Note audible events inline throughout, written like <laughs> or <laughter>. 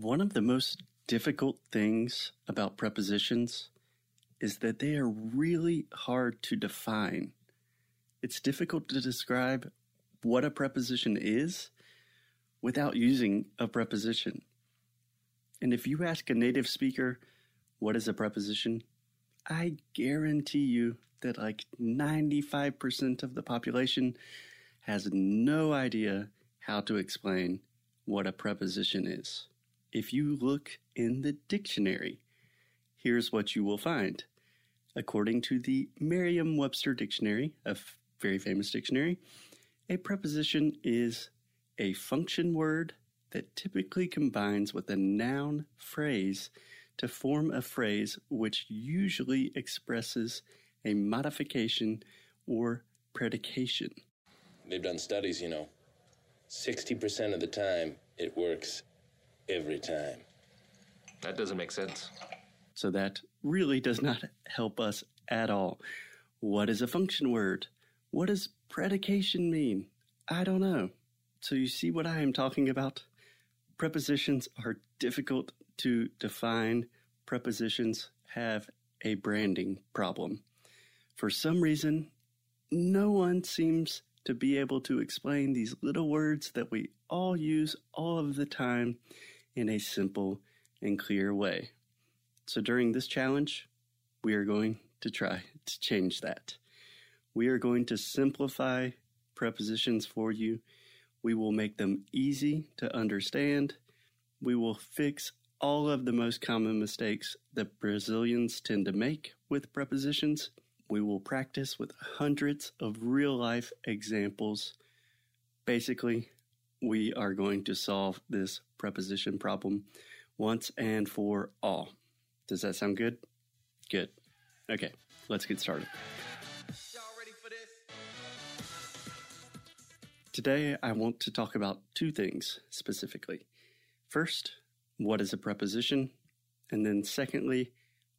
One of the most difficult things about prepositions is that they are really hard to define. It's difficult to describe what a preposition is without using a preposition. And if you ask a native speaker, what is a preposition? I guarantee you that like 95% of the population has no idea how to explain what a preposition is. If you look in the dictionary, here's what you will find. According to the Merriam Webster Dictionary, a very famous dictionary, a preposition is a function word that typically combines with a noun phrase to form a phrase which usually expresses a modification or predication. They've done studies, you know. 60% of the time, it works every time. That doesn't make sense. So that really does not help us at all. What is a function word? What does predication mean? I don't know. So you see what I am talking about? Prepositions are difficult to define. Prepositions have a branding problem. For some reason, no one seems to be able to explain these little words that we all use all of the time in a simple and clear way. So during this challenge, we are going to try to change that. We are going to simplify prepositions for you. We will make them easy to understand. We will fix all of the most common mistakes that Brazilians tend to make with prepositions. We will practice with hundreds of real life examples. Basically, we are going to solve this preposition problem once and for all. Does that sound good? Good. Okay, let's get started. Y'all ready for this? Today, I want to talk about two things specifically. First, what is a preposition? And then, secondly,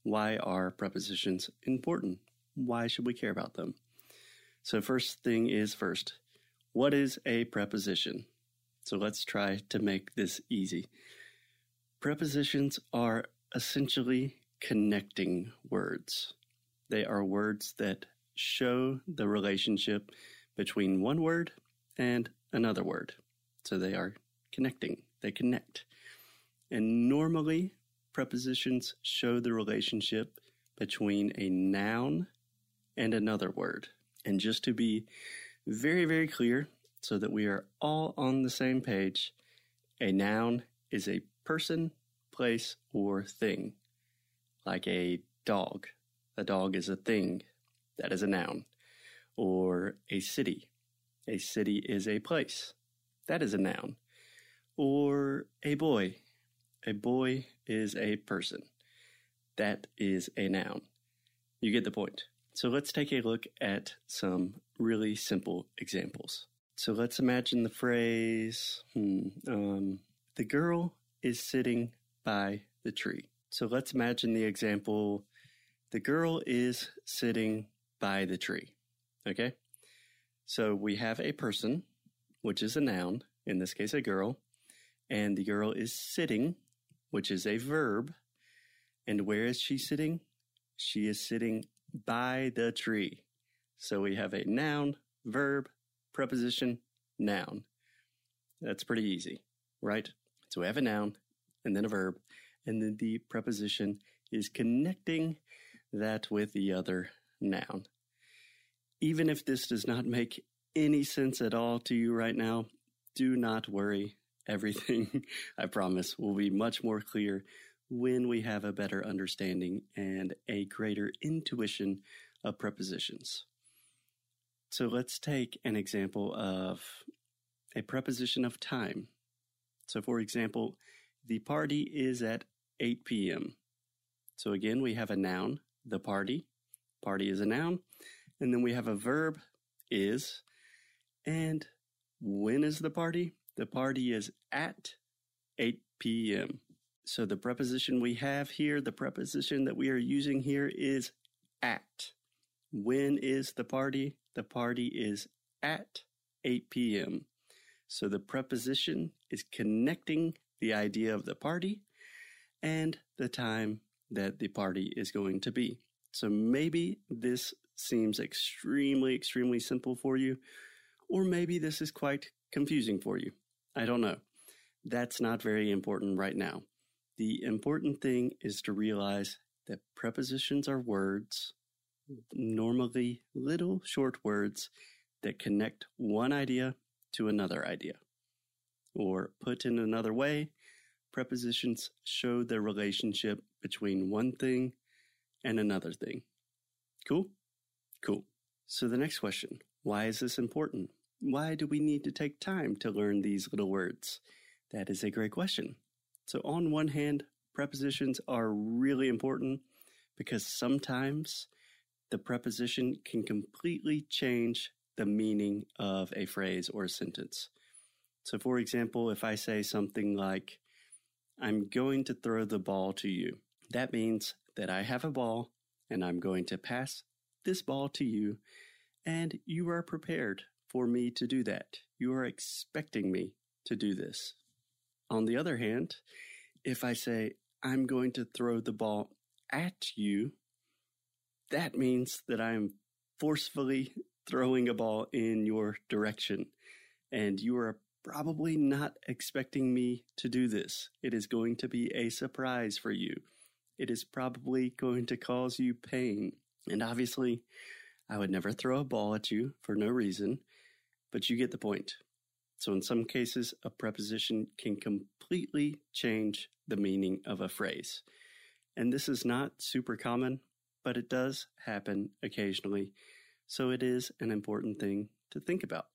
why are prepositions important? Why should we care about them? So, first thing is first, what is a preposition? So, let's try to make this easy. Prepositions are essentially connecting words. They are words that show the relationship between one word and another word. So they are connecting, they connect. And normally, prepositions show the relationship between a noun and another word. And just to be very, very clear, so that we are all on the same page, a noun is a person, place, or thing. Like a dog. A dog is a thing. That is a noun. Or a city. A city is a place. That is a noun. Or a boy. A boy is a person. That is a noun. You get the point. So let's take a look at some really simple examples. So let's imagine the phrase, hmm, um, the girl is sitting by the tree. So let's imagine the example, the girl is sitting by the tree. Okay. So we have a person, which is a noun, in this case, a girl, and the girl is sitting, which is a verb. And where is she sitting? She is sitting by the tree. So we have a noun, verb, preposition, noun. That's pretty easy, right? So we have a noun and then a verb, and then the preposition is connecting that with the other noun. Even if this does not make any sense at all to you right now, do not worry. Everything, <laughs> I promise, will be much more clear when we have a better understanding and a greater intuition of prepositions. So let's take an example of a preposition of time. So, for example, the party is at 8 p.m. So, again, we have a noun, the party. Party is a noun. And then we have a verb, is. And when is the party? The party is at 8 p.m. So, the preposition we have here, the preposition that we are using here is at. When is the party? The party is at 8 p.m. So the preposition is connecting the idea of the party, and the time that the party is going to be. So maybe this seems extremely, extremely simple for you, or maybe this is quite confusing for you. I don't know. That's not very important right now. The important thing is to realize that prepositions are words, normally little short words that connect one idea to another idea. Or put in another way, prepositions show the relationship between one thing and another thing. Cool? Cool. So the next question why is this important? Why do we need to take time to learn these little words? That is a great question. So, on one hand, prepositions are really important because sometimes the preposition can completely change the meaning of a phrase or a sentence. So, for example, if I say something like, I'm going to throw the ball to you, that means that I have a ball and I'm going to pass this ball to you, and you are prepared for me to do that. You are expecting me to do this. On the other hand, if I say, I'm going to throw the ball at you, that means that I am forcefully throwing a ball in your direction. And you are probably not expecting me to do this. It is going to be a surprise for you. It is probably going to cause you pain. And obviously, I would never throw a ball at you for no reason, but you get the point. So, in some cases, a preposition can completely change the meaning of a phrase. And this is not super common, but it does happen occasionally. So, it is an important thing to think about.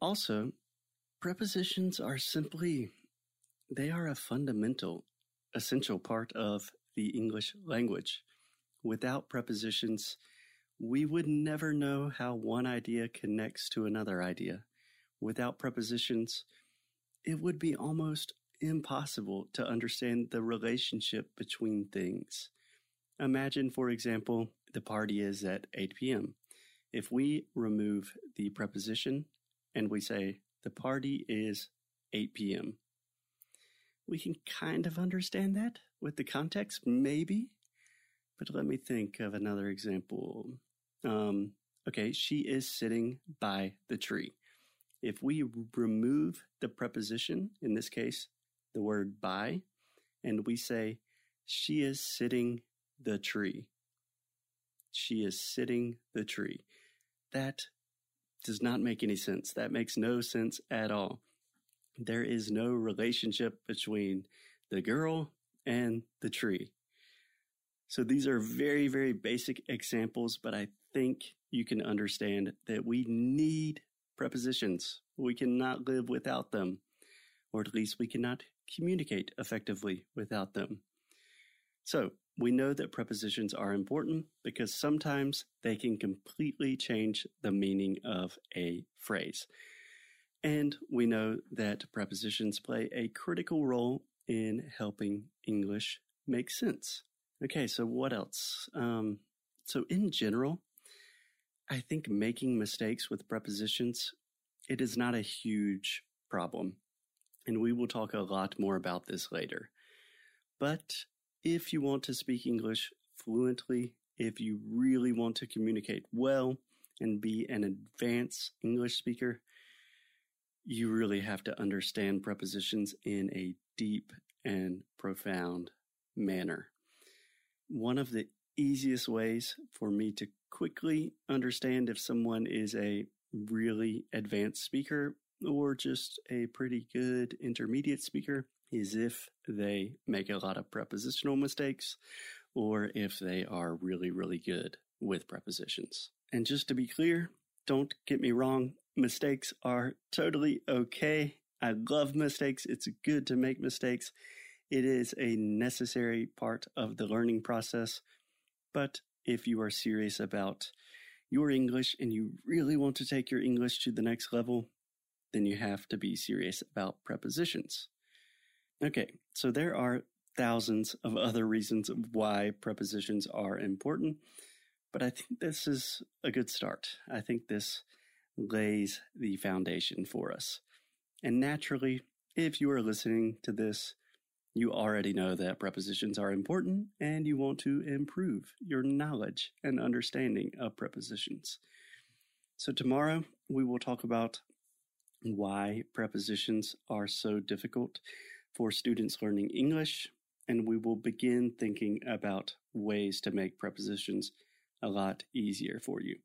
Also, prepositions are simply, they are a fundamental, essential part of the English language. Without prepositions, we would never know how one idea connects to another idea. Without prepositions, it would be almost impossible to understand the relationship between things. Imagine, for example, the party is at 8 p.m. If we remove the preposition and we say the party is 8 p.m., we can kind of understand that with the context, maybe. But let me think of another example. Um, okay, she is sitting by the tree. If we remove the preposition, in this case, the word by, and we say, she is sitting the tree. She is sitting the tree. That does not make any sense. That makes no sense at all. There is no relationship between the girl and the tree. So these are very, very basic examples, but I think you can understand that we need prepositions. We cannot live without them, or at least we cannot communicate effectively without them. So we know that prepositions are important because sometimes they can completely change the meaning of a phrase. And we know that prepositions play a critical role in helping English make sense. Okay, so what else? Um, so in general, I think making mistakes with prepositions, it is not a huge problem. And we will talk a lot more about this later. But if you want to speak English fluently, if you really want to communicate well and be an advanced English speaker, you really have to understand prepositions in a deep and profound manner. One of the easiest ways for me to quickly understand if someone is a really advanced speaker or just a pretty good intermediate speaker is if they make a lot of prepositional mistakes or if they are really, really good with prepositions. And just to be clear, don't get me wrong, mistakes are totally okay. I love mistakes. It's good to make mistakes. It is a necessary part of the learning process, but if you are serious about your English and you really want to take your English to the next level, then you have to be serious about prepositions. Okay, so there are thousands of other reasons why prepositions are important, but I think this is a good start. I think this lays the foundation for us. And naturally, if you are listening to this You already know that prepositions are important and you want to improve your knowledge and understanding of prepositions. So, tomorrow we will talk about why prepositions are so difficult for students learning English, and we will begin thinking about ways to make prepositions a lot easier for you.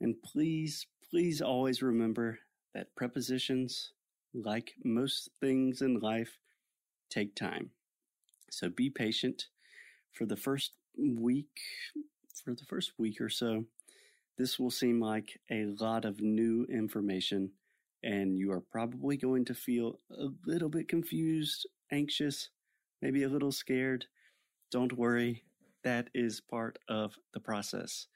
And please, please always remember that prepositions, like most things in life, take time. So be patient for the first week, for the first week or so. This will seem like a lot of new information, and you are probably going to feel a little bit confused, anxious, maybe a little scared. Don't worry, that is part of the process.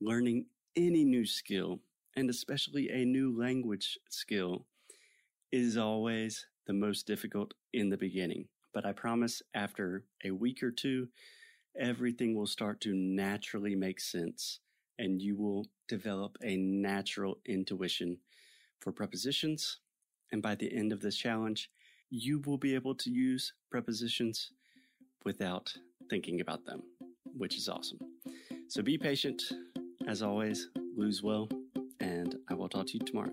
Learning any new skill, and especially a new language skill, is always the most difficult in the beginning. But I promise after a week or two, everything will start to naturally make sense and you will develop a natural intuition for prepositions. And by the end of this challenge, you will be able to use prepositions without thinking about them, which is awesome. So be patient. As always, lose well, and I will talk to you tomorrow.